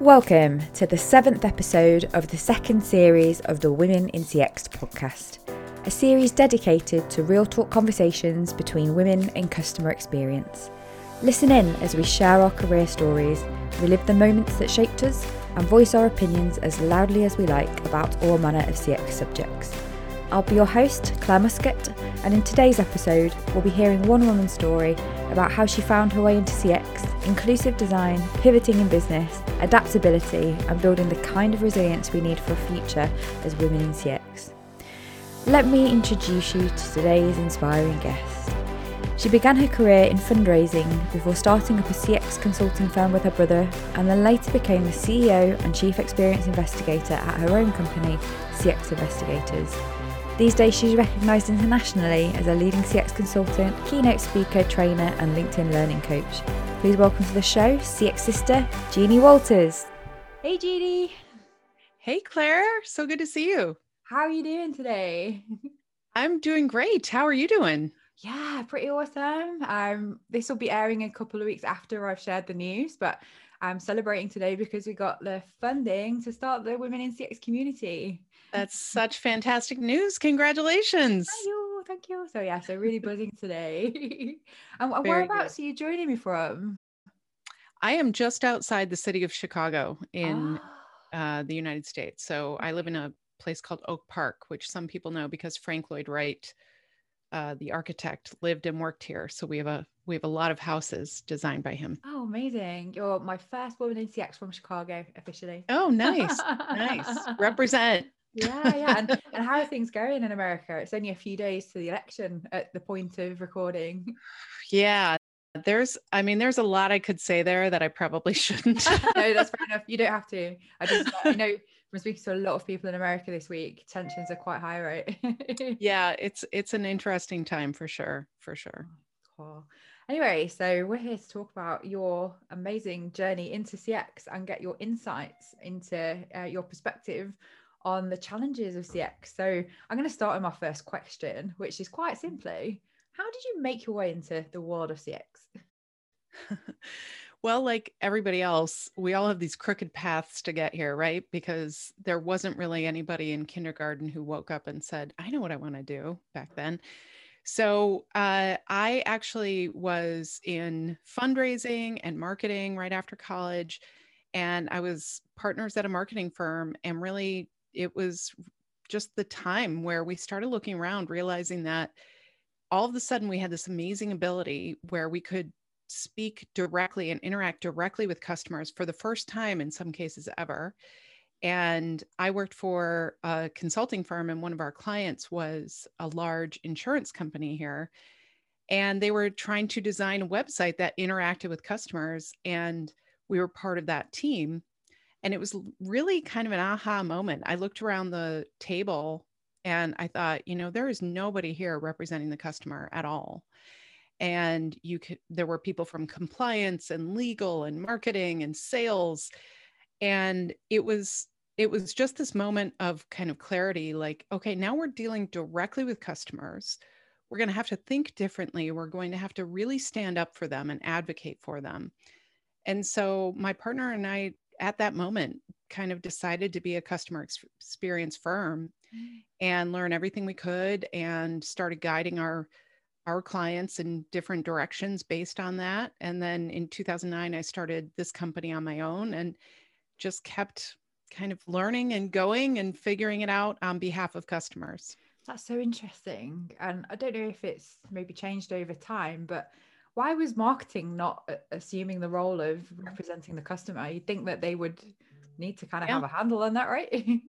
Welcome to the seventh episode of the second series of the Women in CX podcast, a series dedicated to real talk conversations between women in customer experience. Listen in as we share our career stories, relive the moments that shaped us, and voice our opinions as loudly as we like about all manner of CX subjects. I'll be your host, Claire Muscat, and in today's episode, we'll be hearing one woman's story about how she found her way into CX, inclusive design, pivoting in business, adaptability, and building the kind of resilience we need for a future as women in CX. Let me introduce you to today's inspiring guest. She began her career in fundraising before starting up a CX consulting firm with her brother, and then later became the CEO and Chief Experience Investigator at her own company, CX Investigators. These days, she's recognised internationally as a leading CX consultant, keynote speaker, trainer, and LinkedIn learning coach. Please welcome to the show CX sister, Jeannie Walters. Hey, Jeannie. Hey, Claire. So good to see you. How are you doing today? I'm doing great. How are you doing? Yeah, pretty awesome. Um, this will be airing a couple of weeks after I've shared the news, but I'm celebrating today because we got the funding to start the Women in CX community. That's such fantastic news. Congratulations. Thank you. Thank you. So, yeah, so really buzzing today. and whereabouts good. are you joining me from? I am just outside the city of Chicago in oh. uh, the United States. So, I live in a place called Oak Park, which some people know because Frank Lloyd Wright, uh, the architect, lived and worked here. So, we have a we have a lot of houses designed by him. Oh, amazing. You're my first woman in CX from Chicago officially. Oh, nice. nice. Represent. Yeah, yeah. And, and how are things going in America? It's only a few days to the election at the point of recording. Yeah. There's, I mean, there's a lot I could say there that I probably shouldn't. no, that's fair enough. You don't have to. I just, you know, from speaking to a lot of people in America this week, tensions are quite high, right? yeah, it's it's an interesting time for sure, for sure. Cool. Anyway, so we're here to talk about your amazing journey into CX and get your insights into uh, your perspective on the challenges of CX. So I'm going to start with my first question, which is quite simply how did you make your way into the world of CX? well, like everybody else, we all have these crooked paths to get here, right? Because there wasn't really anybody in kindergarten who woke up and said, I know what I want to do back then. So uh, I actually was in fundraising and marketing right after college. And I was partners at a marketing firm. And really, it was just the time where we started looking around, realizing that all of a sudden we had this amazing ability where we could speak directly and interact directly with customers for the first time in some cases ever and I worked for a consulting firm, and one of our clients was a large insurance company here. And they were trying to design a website that interacted with customers. And we were part of that team. And it was really kind of an aha moment. I looked around the table and I thought, you know, there is nobody here representing the customer at all. And you could, there were people from compliance and legal and marketing and sales and it was it was just this moment of kind of clarity like okay now we're dealing directly with customers we're going to have to think differently we're going to have to really stand up for them and advocate for them and so my partner and i at that moment kind of decided to be a customer experience firm mm. and learn everything we could and started guiding our our clients in different directions based on that and then in 2009 i started this company on my own and just kept kind of learning and going and figuring it out on behalf of customers. That's so interesting. And I don't know if it's maybe changed over time, but why was marketing not assuming the role of representing the customer? You'd think that they would need to kind of yeah. have a handle on that, right?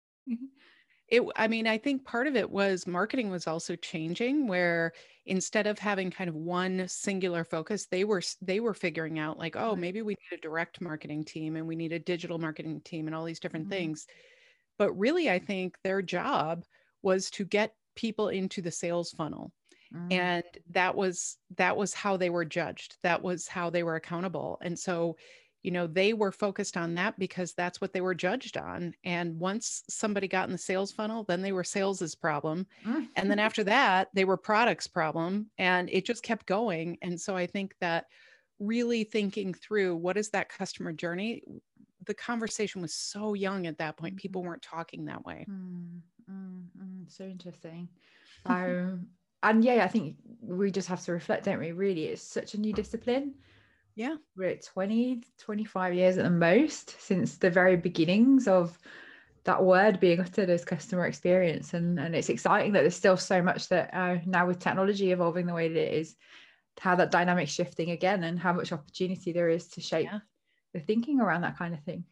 it i mean i think part of it was marketing was also changing where instead of having kind of one singular focus they were they were figuring out like oh maybe we need a direct marketing team and we need a digital marketing team and all these different mm-hmm. things but really i think their job was to get people into the sales funnel mm-hmm. and that was that was how they were judged that was how they were accountable and so you know they were focused on that because that's what they were judged on and once somebody got in the sales funnel then they were sales's problem mm. and then after that they were products problem and it just kept going and so i think that really thinking through what is that customer journey the conversation was so young at that point. People weren't talking that way. Mm, mm, mm, so interesting. Um, and yeah, I think we just have to reflect, don't we? Really, it's such a new discipline. Yeah. We're at 20, 25 years at the most since the very beginnings of that word being uttered as customer experience. And, and it's exciting that there's still so much that uh, now with technology evolving the way that it is, how that dynamic shifting again and how much opportunity there is to shape yeah. the thinking around that kind of thing.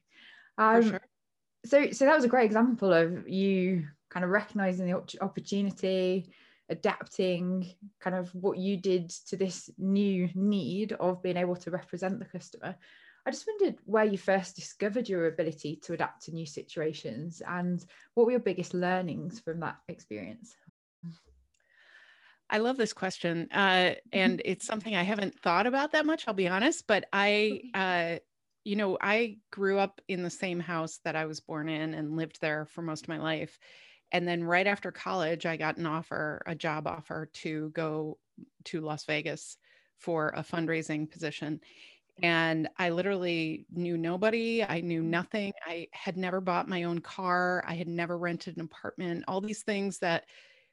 Um, sure. So, so that was a great example of you kind of recognizing the opportunity, adapting kind of what you did to this new need of being able to represent the customer. I just wondered where you first discovered your ability to adapt to new situations and what were your biggest learnings from that experience? I love this question. Uh, and it's something I haven't thought about that much, I'll be honest. But I, uh, you know, I grew up in the same house that I was born in and lived there for most of my life. And then right after college, I got an offer, a job offer to go to Las Vegas for a fundraising position. And I literally knew nobody. I knew mm. nothing. I had never bought my own car. I had never rented an apartment, all these things that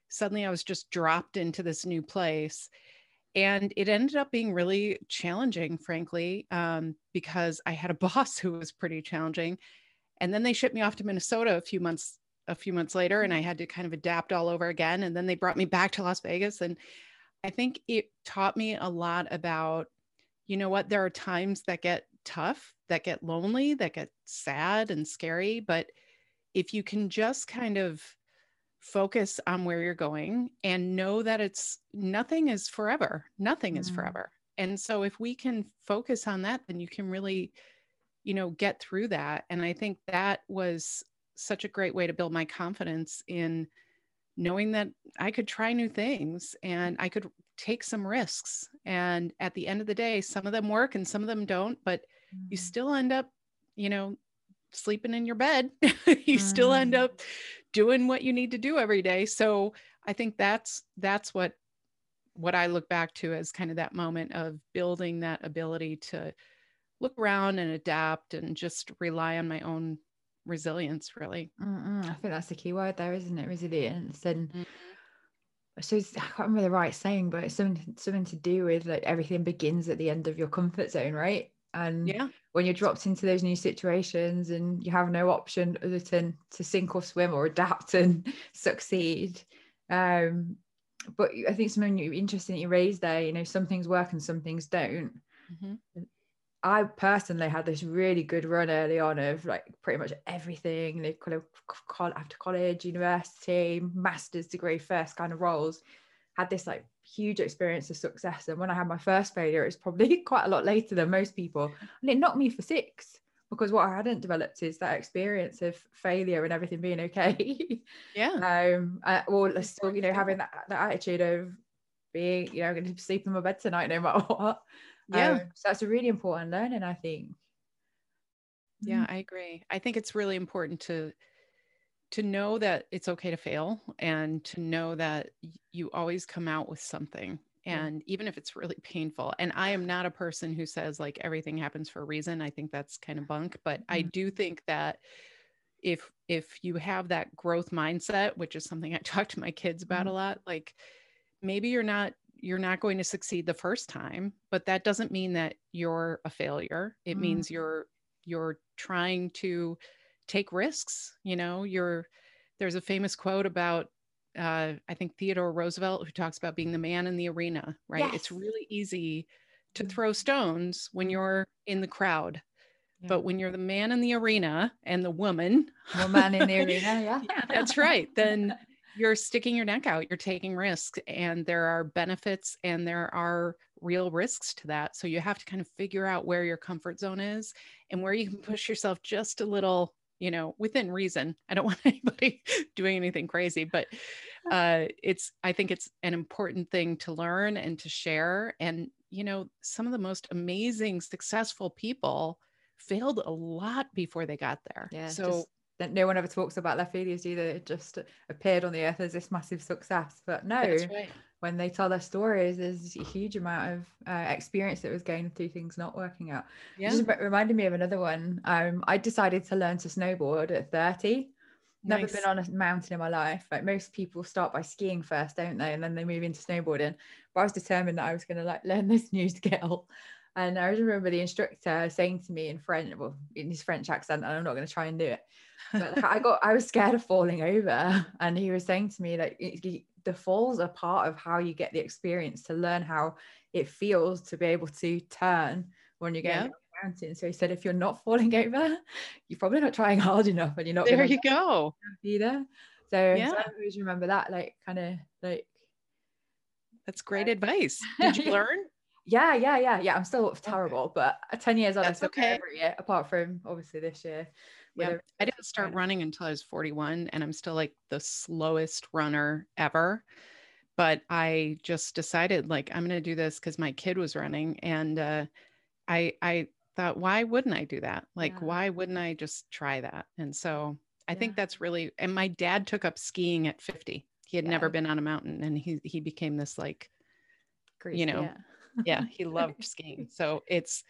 suddenly I was just dropped into this new place. And it ended up being really challenging, frankly, um, because I had a boss who was pretty challenging. And then they shipped me off to Minnesota a few months a few months later and I had to kind of adapt all over again. And then they brought me back to Las Vegas. And I think it taught me a lot about, you know what, there are times that get tough, that get lonely, that get sad and scary. But if you can just kind of focus on where you're going and know that it's nothing is forever nothing mm-hmm. is forever and so if we can focus on that then you can really you know get through that and i think that was such a great way to build my confidence in knowing that i could try new things and i could take some risks and at the end of the day some of them work and some of them don't but mm-hmm. you still end up you know sleeping in your bed you mm-hmm. still end mm-hmm. up doing what you need to do every day so i think that's that's what what i look back to as kind of that moment of building that ability to look around and adapt and just rely on my own resilience really. Mm-mm, i think that's the key word there isn't it? Resilience and mm-hmm. so i can't remember the right saying but it's something something to do with like everything begins at the end of your comfort zone right? And yeah. when you're dropped into those new situations and you have no option other than to sink or swim or adapt and succeed um, but i think something interesting that you raised there you know some things work and some things don't. Mm-hmm. I personally had this really good run early on of like pretty much everything they kind of after college university master's degree first kind of roles had this like huge experience of success. And when I had my first failure, it was probably quite a lot later than most people. And it knocked me for six because what I hadn't developed is that experience of failure and everything being okay. Yeah. um, uh, or still, you know, having that, that attitude of being, you know, I'm going to sleep in my bed tonight no matter what. Yeah. Um, so that's a really important learning, I think. Yeah, mm-hmm. I agree. I think it's really important to to know that it's okay to fail and to know that you always come out with something and even if it's really painful and i am not a person who says like everything happens for a reason i think that's kind of bunk but mm-hmm. i do think that if if you have that growth mindset which is something i talk to my kids about mm-hmm. a lot like maybe you're not you're not going to succeed the first time but that doesn't mean that you're a failure it mm-hmm. means you're you're trying to take risks you know you're there's a famous quote about uh, i think theodore roosevelt who talks about being the man in the arena right yes. it's really easy to mm-hmm. throw stones when you're in the crowd yeah. but when you're the man in the arena and the woman woman in the arena yeah. yeah that's right then you're sticking your neck out you're taking risks and there are benefits and there are real risks to that. So you have to kind of figure out where your comfort zone is and where you can push yourself just a little you know within reason. I don't want anybody doing anything crazy but uh it's i think it's an important thing to learn and to share. And you know some of the most amazing successful people failed a lot before they got there. Yeah so that no one ever talks about their failures either it just appeared on the earth as this massive success but no right. when they tell their stories, there's a huge amount of uh, experience that was gained through things not working out. Yeah. It just reminded me of another one. Um, I decided to learn to snowboard at 30. Never nice. been on a mountain in my life. Like most people start by skiing first, don't they? And then they move into snowboarding. But I was determined that I was going to like learn this new skill. And I remember the instructor saying to me in French, well, in his French accent, and I'm not going to try and do it. But I got, I was scared of falling over. And he was saying to me, like, the falls are part of how you get the experience to learn how it feels to be able to turn when you're going yeah. mountain. So he said, if you're not falling over, you're probably not trying hard enough, and you're not. There you go. Either. So, yeah. so I always remember that, like, kind of like. That's great advice. Did you learn? Yeah, yeah, yeah, yeah. I'm still terrible, okay. but 10 years on, That's okay. every year, apart from obviously this year. Yeah, I didn't start running until I was 41, and I'm still like the slowest runner ever. But I just decided like I'm going to do this because my kid was running, and uh, I I thought why wouldn't I do that? Like yeah. why wouldn't I just try that? And so I yeah. think that's really. And my dad took up skiing at 50. He had yeah. never been on a mountain, and he he became this like, Great, you know, yeah, he loved skiing. So it's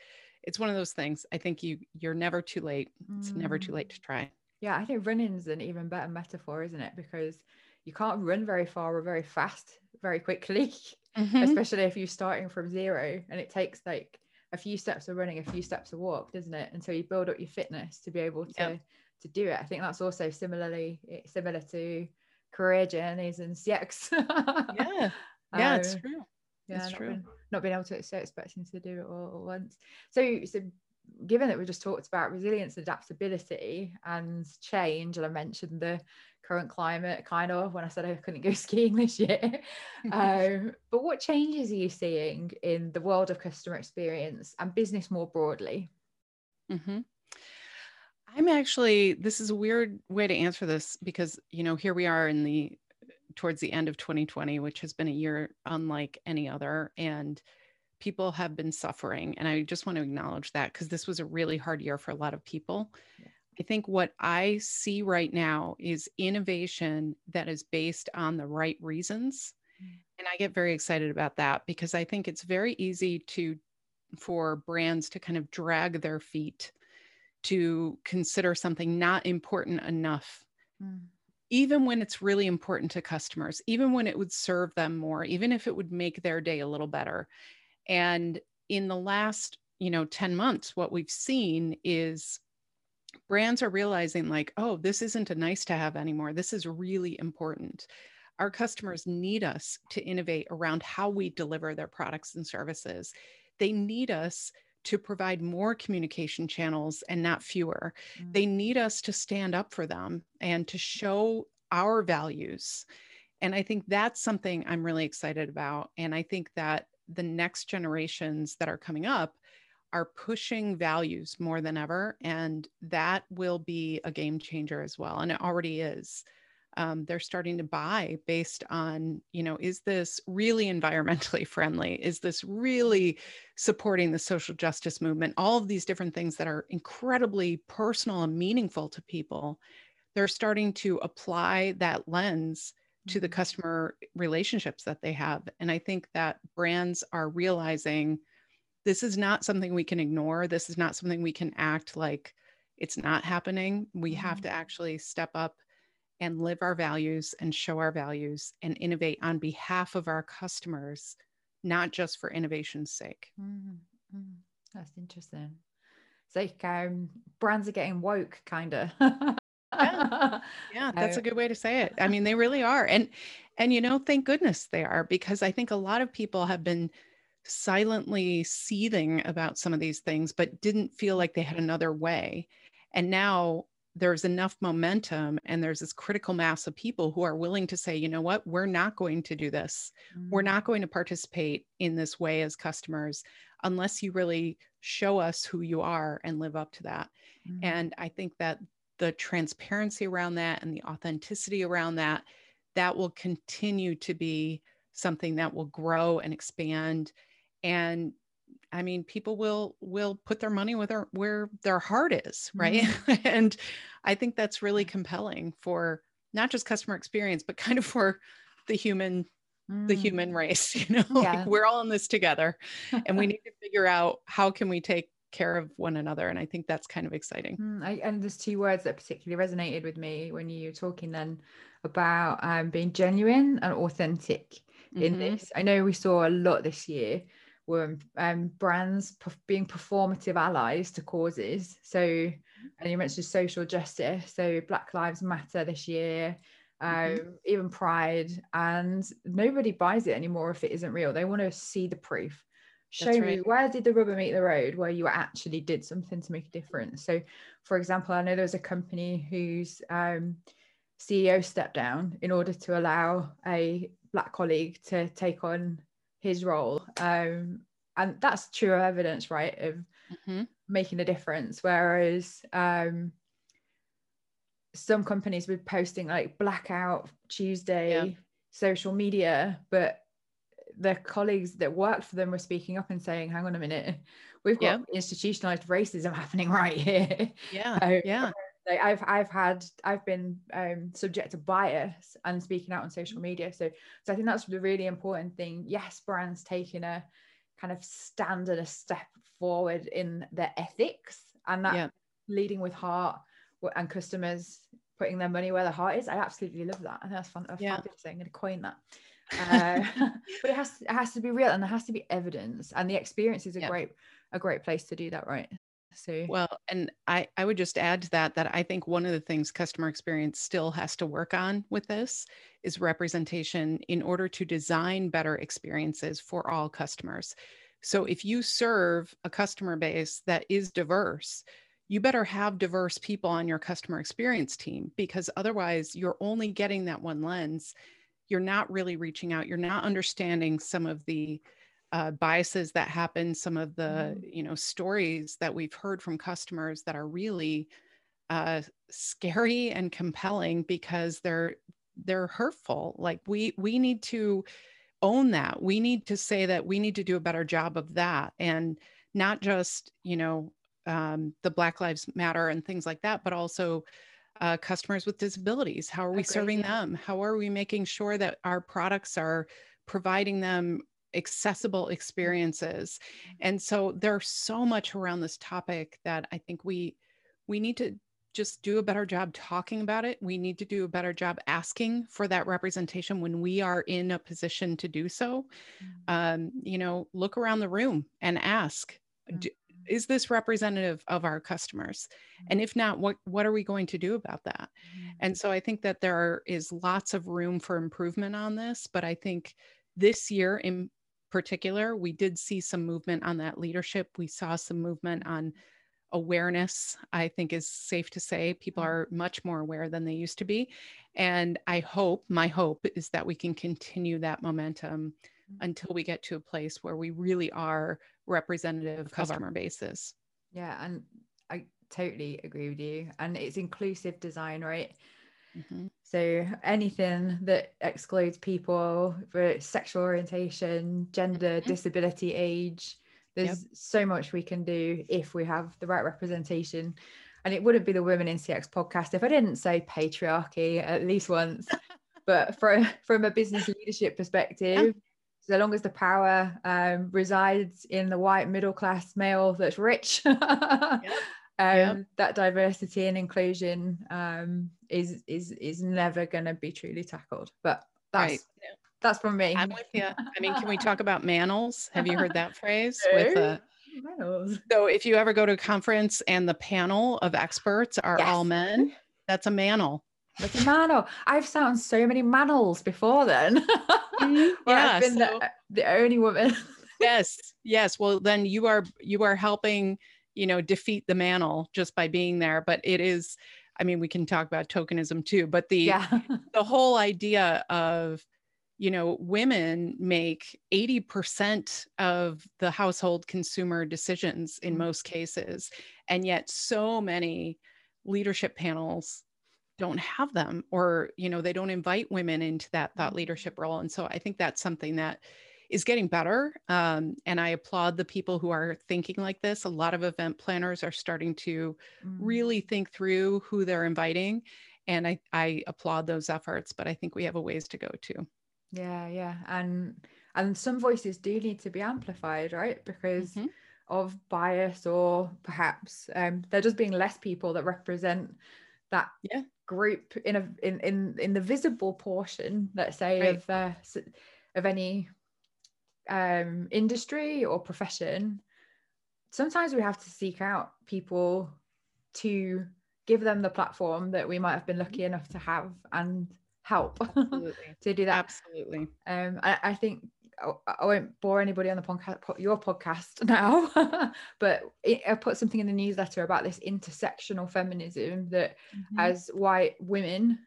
it's one of those things. I think you you're never too late. It's mm. never too late mm. to try. Yeah, I think running is an even better metaphor, isn't it? Because you can't run very far or very fast very quickly, mm-hmm. especially if you're starting from zero and it takes like a few steps of running, a few steps of walk, doesn't it? And so you build up your fitness to be able to yep. to do it. I think that's also similarly similar to career journeys and CX. yeah, yeah, um, it's true yeah, not true. Been, not being able to so expecting to do it all at once. So, so given that we just talked about resilience, adaptability, and change, and I mentioned the current climate kind of when I said I couldn't go skiing this year. um, but what changes are you seeing in the world of customer experience and business more broadly? Mm-hmm. I'm actually, this is a weird way to answer this because, you know, here we are in the towards the end of 2020, which has been a year unlike any other. And people have been suffering. And I just want to acknowledge that because this was a really hard year for a lot of people. Yeah. I think what I see right now is innovation that is based on the right reasons. Mm. And I get very excited about that because I think it's very easy to for brands to kind of drag their feet to consider something not important enough mm even when it's really important to customers, even when it would serve them more, even if it would make their day a little better. And in the last, you know, 10 months, what we've seen is brands are realizing like, oh, this isn't a nice to have anymore. This is really important. Our customers need us to innovate around how we deliver their products and services. They need us to provide more communication channels and not fewer. Mm-hmm. They need us to stand up for them and to show our values. And I think that's something I'm really excited about. And I think that the next generations that are coming up are pushing values more than ever. And that will be a game changer as well. And it already is um, they're starting to buy based on you know is this really environmentally friendly? Is this really supporting the social justice movement? All of these different things that are incredibly personal and meaningful to people they're starting to apply that lens to the mm-hmm. customer relationships that they have. And i think that brands are realizing this is not something we can ignore. This is not something we can act like it's not happening. We have mm-hmm. to actually step up and live our values and show our values and innovate on behalf of our customers, not just for innovation's sake. Mm-hmm. That's interesting. It's like um, brands are getting woke, kind of. yeah. yeah, that's a good way to say it. I mean, they really are, and and you know, thank goodness they are, because I think a lot of people have been silently seething about some of these things, but didn't feel like they had another way. And now there's enough momentum and there's this critical mass of people who are willing to say, you know what, we're not going to do this. Mm-hmm. We're not going to participate in this way as customers unless you really show us who you are and live up to that. Mm-hmm. And I think that the transparency around that and the authenticity around that, that will continue to be something that will grow and expand. And I mean, people will will put their money where their where their heart is, right? Mm-hmm. and I think that's really compelling for not just customer experience, but kind of for the human the human race you know yeah. like we're all in this together and we need to figure out how can we take care of one another and i think that's kind of exciting mm, I, and there's two words that particularly resonated with me when you were talking then about um, being genuine and authentic in mm-hmm. this i know we saw a lot this year were um, brands being performative allies to causes. So and you mentioned social justice. So black lives matter this year um, mm-hmm. even pride and nobody buys it anymore if it isn't real. They want to see the proof. Show right. me where did the rubber meet the road? Where you actually did something to make a difference. So for example i know there was a company whose um, ceo stepped down in order to allow a black colleague to take on his role um, and that's true evidence right of mm-hmm. making a difference whereas um, some companies were posting like blackout tuesday yeah. social media but their colleagues that worked for them were speaking up and saying, hang on a minute, we've got yeah. institutionalized racism happening right here. Yeah. so, yeah. Like I've I've had I've been um, subject to bias and speaking out on social media. So so I think that's the really important thing. Yes, brands taking a kind of stand and a step forward in their ethics and that yeah. leading with heart and customers putting their money where their heart is. I absolutely love that. and that's fun. Yeah. Fabulous. I'm going to coin that uh, but it has to, it has to be real and there has to be evidence and the experience is a yeah. great a great place to do that right well and i i would just add to that that i think one of the things customer experience still has to work on with this is representation in order to design better experiences for all customers. So if you serve a customer base that is diverse you better have diverse people on your customer experience team because otherwise you're only getting that one lens. You're not really reaching out. You're not understanding some of the uh, biases that happen some of the mm. you know stories that we've heard from customers that are really uh, scary and compelling because they're they're hurtful like we we need to own that we need to say that we need to do a better job of that and not just you know um, the black lives matter and things like that but also uh, customers with disabilities? How are we serving them? How are we making sure that our products are providing them accessible experiences? And so there's so much around this topic that I think we we need to just do a better job talking about it. We need to do a better job asking for that representation when we are in a position to do so. Mm-hmm. Um, you know, look around the room and ask, mm-hmm is this representative of our customers and mm-hmm. if not what what are we going to do about that mm-hmm. and so i think that there is lots of room for improvement on this but i think this year in particular we did see some movement on that leadership we saw some movement on awareness i think is safe to say people mm-hmm. are much more aware than they used to be and i hope my hope is that we can continue that momentum until we get to a place where we really are representative customer bases. Yeah, and I totally agree with you. And it's inclusive design, right? Mm-hmm. So anything that excludes people for sexual orientation, gender, mm-hmm. disability, age, there's yep. so much we can do if we have the right representation. And it wouldn't be the Women in CX podcast if I didn't say patriarchy at least once. but for, from a business leadership perspective, so long as the power um, resides in the white middle class male that's rich yep. Um, that diversity and inclusion um, is is is never going to be truly tackled but that's right. that's from me i'm with you i mean can we talk about manels have you heard that phrase with uh, so if you ever go to a conference and the panel of experts are yes. all men that's a manel that's a manel. I've sat on so many manels before then. Mm-hmm. yeah, I've been so, the, the only woman. yes, yes. Well, then you are you are helping, you know, defeat the manel just by being there. But it is, I mean, we can talk about tokenism too, but the yeah. the whole idea of you know, women make 80% of the household consumer decisions in mm-hmm. most cases. And yet, so many leadership panels don't have them or you know they don't invite women into that thought mm-hmm. leadership role and so i think that's something that is getting better um, and i applaud the people who are thinking like this a lot of event planners are starting to mm. really think through who they're inviting and I, I applaud those efforts but i think we have a ways to go too Yeah, yeah. And and some voices do need to be amplified, right? Because mm-hmm. of bias or perhaps um there just being less people that represent that yeah. group in a in in in the visible portion, let's say, right. of uh, of any um industry or profession sometimes we have to seek out people to give them the platform that we might have been lucky enough to have and help to do that absolutely um I, I think I won't bore anybody on the podcast, your podcast now, but it, I put something in the newsletter about this intersectional feminism that mm-hmm. as white women,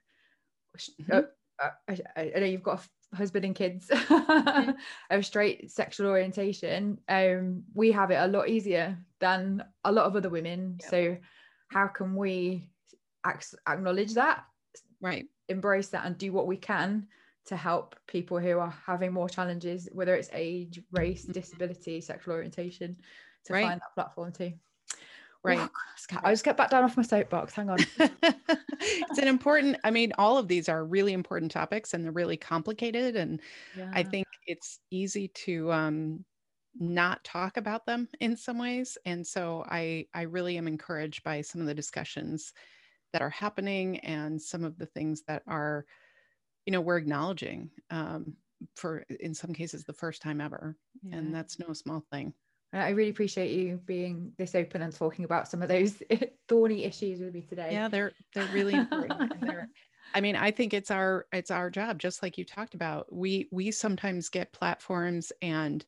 mm-hmm. uh, uh I, I, know you've got husband and kids mm-hmm. of straight sexual orientation um we have it a lot easier than a lot of other women yep. so how can we ac- acknowledge that right embrace that and do what we can to help people who are having more challenges whether it's age race mm-hmm. disability sexual orientation to right. find that platform too right. I just get back down off my soapbox. Hang on. It's an important i mean all of these are really important topics and they're really complicated and yeah. i think it's easy to um, not talk about them in some ways. And so i i really am encouraged by some of the discussions that are happening and some of the things that are you know we're acknowledging um, for in some cases the first time ever. Yeah. and that's no small thing I really appreciate you being this open and talking about some of those thorny issues with me today. Yeah, they're they're really important. they're, I mean, I think it's our it's our job, just like you talked about. We we sometimes get platforms and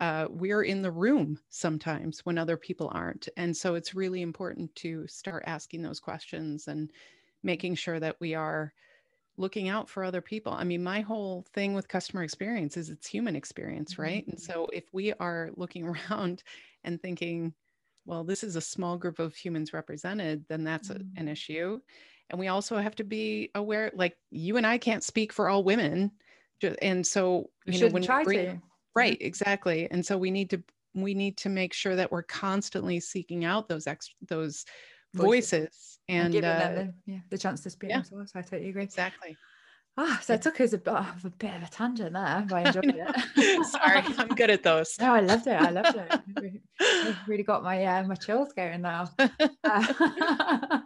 uh, we're in the room sometimes when other people aren't, and so it's really important to start asking those questions and making sure that we are looking out for other people. I mean, my whole thing with customer experience is it's human experience, right? Mm-hmm. And so if we are looking around and thinking, well, this is a small group of humans represented, then that's mm-hmm. a, an mm-hmm. issue. And we also have to be aware, like you and I can't speak for all women. And so, you know, when try we bring, to. right, exactly. And so we need to, we need to make sure that we're constantly seeking out those ex those voices, and, and uh, them the, yeah, the chance to speak yeah. themselves. I totally agree. Exactly. Ah, so it took us a bit of a bit of a tangent there, but I enjoyed it. Sorry, I'm good at those. No, I loved it. I loved it. I've really got my uh, my chills going now. Uh,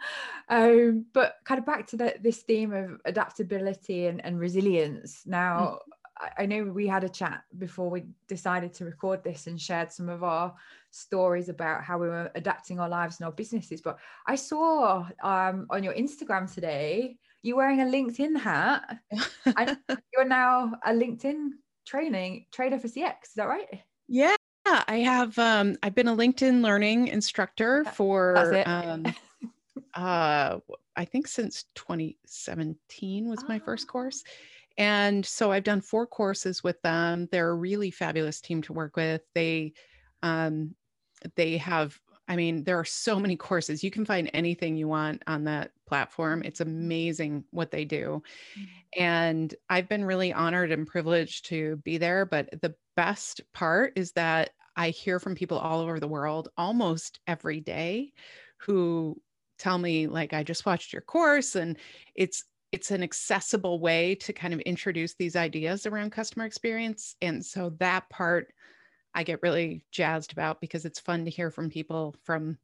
um, but kind of back to the, this theme of adaptability and, and resilience. Now, mm. I know we had a chat before we decided to record this and shared some of our stories about how we were adapting our lives and our businesses. But I saw um, on your Instagram today you wearing a LinkedIn hat. and you're now a LinkedIn training trainer for CX. Is that right? Yeah, I have. Um, I've been a LinkedIn learning instructor for. Um, uh, I think since 2017 was my first ah. course. And so I've done four courses with them. They're a really fabulous team to work with. They um, they have I mean, there are so many courses. You can find anything you want on that platform. It's amazing what they do. Mm-hmm. And I've been really honored and privileged to be there. But the best part is that I hear from people all over the world almost every day who tell me, like, I just watched your course and it's it's an accessible way to kind of introduce these ideas around customer experience. And so that part I get really jazzed about because it's fun to hear from people from,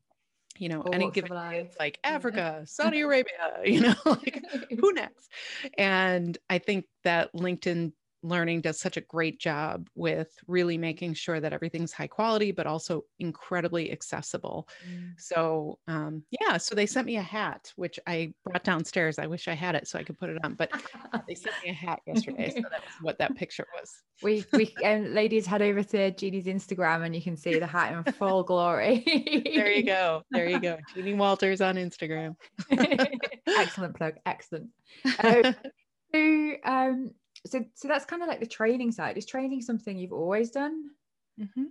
you know, any given like Africa, Saudi Arabia, you know, like who next? And I think that LinkedIn learning does such a great job with really making sure that everything's high quality but also incredibly accessible. Mm. so um, yeah so they sent me a hat which i brought downstairs. I wish i had it so i could put it on but they sent me a hat yesterday so that's what that picture was. We we um, ladies head over to jeannie's instagram and you can see the hat in full glory there you go there you go. jeannie walters on instagram. Excellent plug excellent. Um, so um so so that's kind of like the training side is training something you've always done mm-hmm.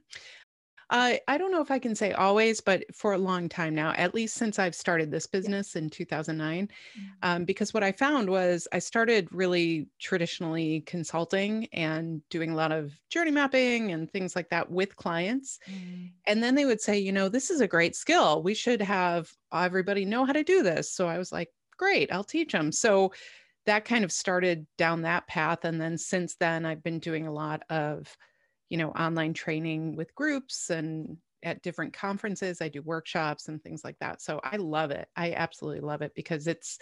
I, I don't know if I can say always, but for a long time now, at least since I've started this business in 2009. Mm-hmm. Um, because what I found was I started really traditionally consulting and doing a lot of journey mapping and things like that with clients. Mm-hmm. And then they would say, you know, this is a great skill. We should have everybody know how to do this. So I was like, great, I'll teach them. So that kind of started down that path. And then since then, I've been doing a lot of, you know, online training with groups and at different conferences. I do workshops and things like that. So I love it. I absolutely love it because it's,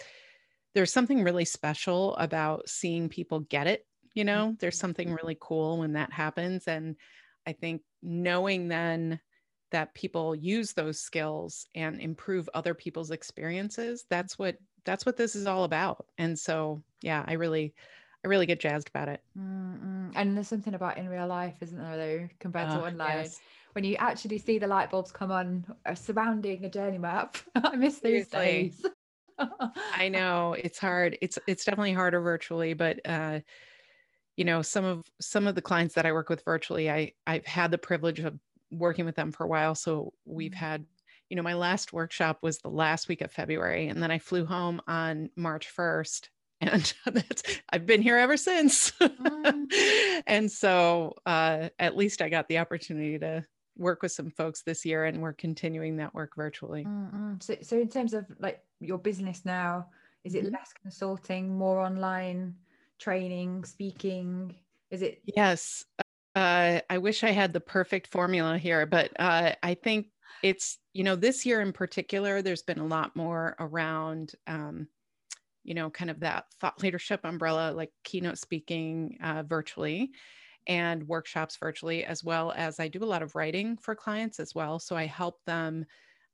there's something really special about seeing people get it. You know, there's mm-hmm. something really cool when that happens. And I think knowing then that people use those skills and improve other people's experiences, that's what that's what this is all about. And so, yeah, I really I really get jazzed about it. Mm-mm. And there's something about in real life, isn't there, though, compared to online? Yes. When you actually see the light bulbs come on uh, surrounding a journey map, I miss those days. I know it's hard. It's it's definitely harder virtually, but uh, you know, some of some of the clients that I work with virtually, I I've had the privilege of working with them for a while. So we've mm-hmm. had, you know, my last workshop was the last week of February, and then I flew home on March 1st. And that's, I've been here ever since. Mm. and so uh, at least I got the opportunity to work with some folks this year and we're continuing that work virtually. mm So, so in terms of like your business now, is it mm-hmm. less consulting, more online training, speaking? Is it? Yes. Uh, I wish I had the perfect formula here, but uh, I think it's, you know, this year in particular, there's been a lot more around, um, you know, kind of that thought leadership umbrella, like keynote speaking uh, virtually and workshops virtually, as well as I do a lot of writing for clients as well. So I help them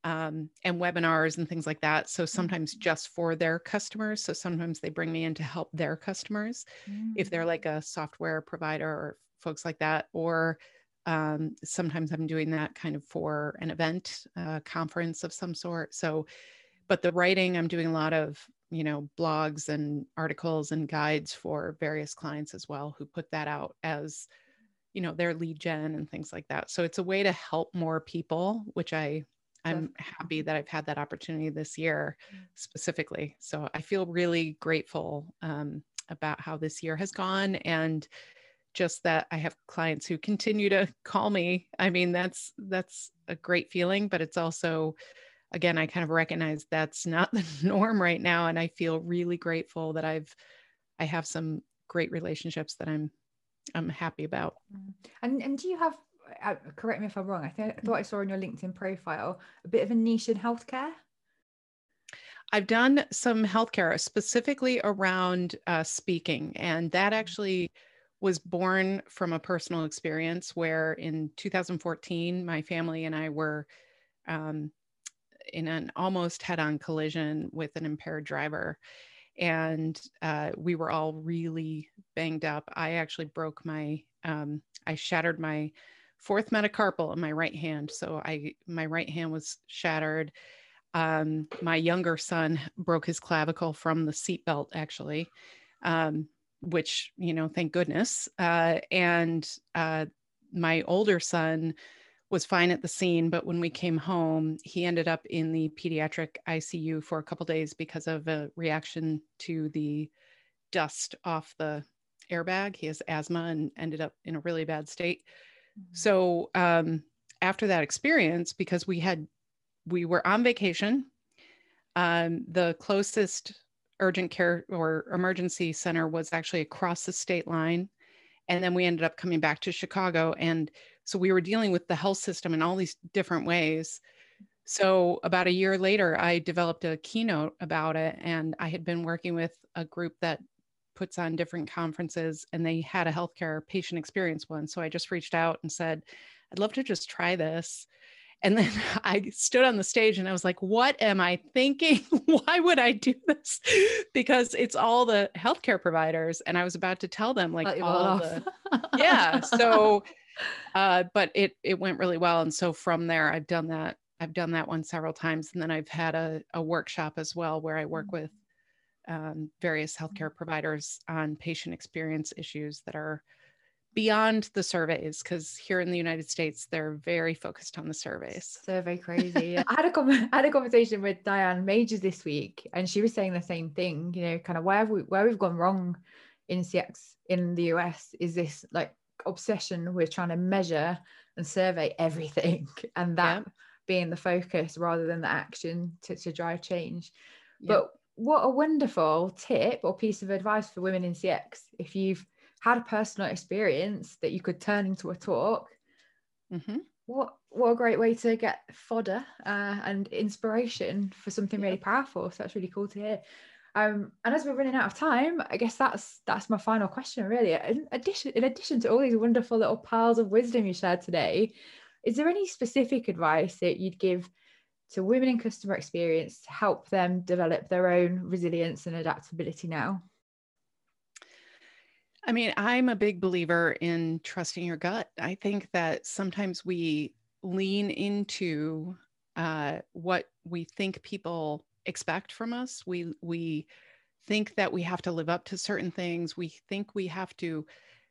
um, and webinars and things like that. So sometimes mm-hmm. just for their customers. So sometimes they bring me in to help their customers mm-hmm. if they're like mm. a software provider or folks like that. Or um, sometimes I'm doing that kind of for an event, uh, conference of some sort. So, but the writing, I'm doing a lot of, you know, blogs and articles and guides for various clients as well who put that out as, you know, their lead gen and things like that. So it's a way to help more people, which I I'm happy that I've had that opportunity this year mm. specifically. So I feel really grateful um, about how this year has gone and just that I have clients who continue to call me. I mean, that's that's a great feeling, but it's also again, I kind of recognize that's not the norm right now and I feel really grateful that I've I have some great relationships that I'm I'm happy about. Mm. And and do you have uh, correct me if I'm wrong I, th- I thought I saw on your LinkedIn profile a bit of a niche in healthcare I've done some healthcare specifically around uh, speaking, and that mm. actually was born from a personal experience where in 2014, my family and I were um, in an almost head on collision with an impaired driver. And uh, we were all really banged up. I actually broke my, um, I shattered my fourth metacarpal in my right hand. So I, my right hand was shattered. Um, my younger son broke his clavicle from the seatbelt, actually. Um, which you know thank goodness uh, and uh, my older son was fine at the scene but when we came home he ended up in the pediatric icu for a couple days because of a reaction to the dust off the airbag he has asthma and ended up in a really bad state mm-hmm. so um, after that experience because we had we were on vacation um, the closest urgent care or emergency center was actually across the state line. And then we ended up coming back to Chicago. And so we were dealing with the health system in all these different ways. So about a year later, I developed a keynote about it. And I had been working with a group that puts on different conferences and they had a healthcare patient experience one. So I just reached out and said, I'd love to just try this. And then I stood on the stage and I was like, what am I thinking? Why would I do this? Because it's all the healthcare providers. And I was about to tell them like all the yeah. So uh, but it it went really well. And so from there I've done that. I've done that one several times. And then I've had a, a workshop as well where I work with um, various healthcare providers on patient experience issues that are beyond the surveys because here in the United States they're very focused on the surveys. Survey crazy. I had a com- I had a conversation with Diane Magers this week, and she was saying the same thing. You know, kind of where we where we've gone wrong in CX in the US is this like obsession with trying to measure and survey everything, and that yeah. being the focus rather than the action to, to drive change. Yeah. But what a wonderful tip or piece of advice for women in CX. If you've had a personal experience that you could turn into a talk, mm-hmm. what what a great way to get fodder uh, and inspiration for something really powerful. So that's really cool to hear. Um, and as we're running out of time, I guess that's that's my final question. Really, in addition in addition to all these wonderful little piles of wisdom you shared today, is there any specific advice that you'd give to women in customer experience to help them develop their own resilience and adaptability now? I mean, I'm a big believer in trusting your gut. I think that sometimes we lean into uh, what we think people expect from us. We we think that we have to live up to certain things. We think we have to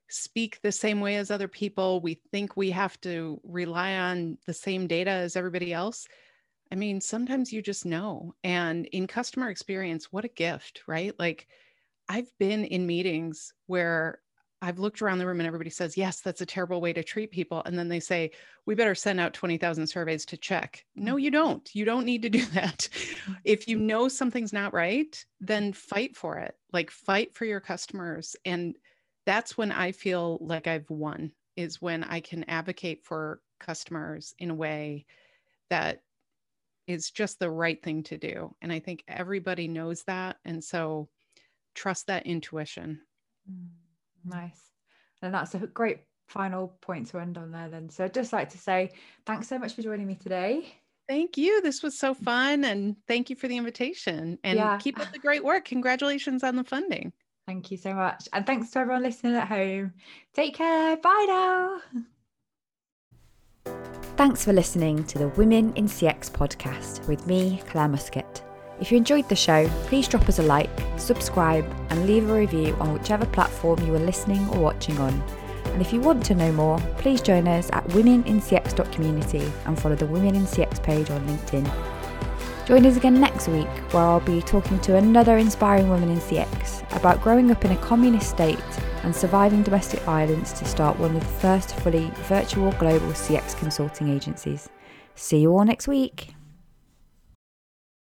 speak the same way as other people. We think we have to rely on the same data as everybody else. I mean, sometimes you just know. And in customer experience, what a gift, right? Like I've been in meetings where I've looked around the room and everybody says, yes, that's a terrible way to treat people. And then they say, we better send out 20,000 surveys to check. No, mm. you don't. You don't need to do that. If you know something's not right, then fight for it. Like fight for your customers. And that's when I feel like I've won, is when I can advocate for customers in a way that is just the right thing to do. And I think everybody knows that. And so trust that intuition. Mm. Nice. And that's a great final point to end on there then. So I'd just like to say thanks so much for joining me today. Thank you. This was so fun. And thank you for the invitation. And yeah. keep up the great work. Congratulations on the funding. Thank you so much. And thanks to everyone listening at home. Take care. Bye now. Thanks for listening to the Women in CX podcast with me, Claire Muscat. If you enjoyed the show, please drop us a like, subscribe, and leave a review on whichever platform you are listening or watching on. And if you want to know more, please join us at womenincx.community and follow the Women in CX page on LinkedIn. Join us again next week, where I'll be talking to another inspiring woman in CX about growing up in a communist state and surviving domestic violence to start one of the first fully virtual global CX consulting agencies. See you all next week.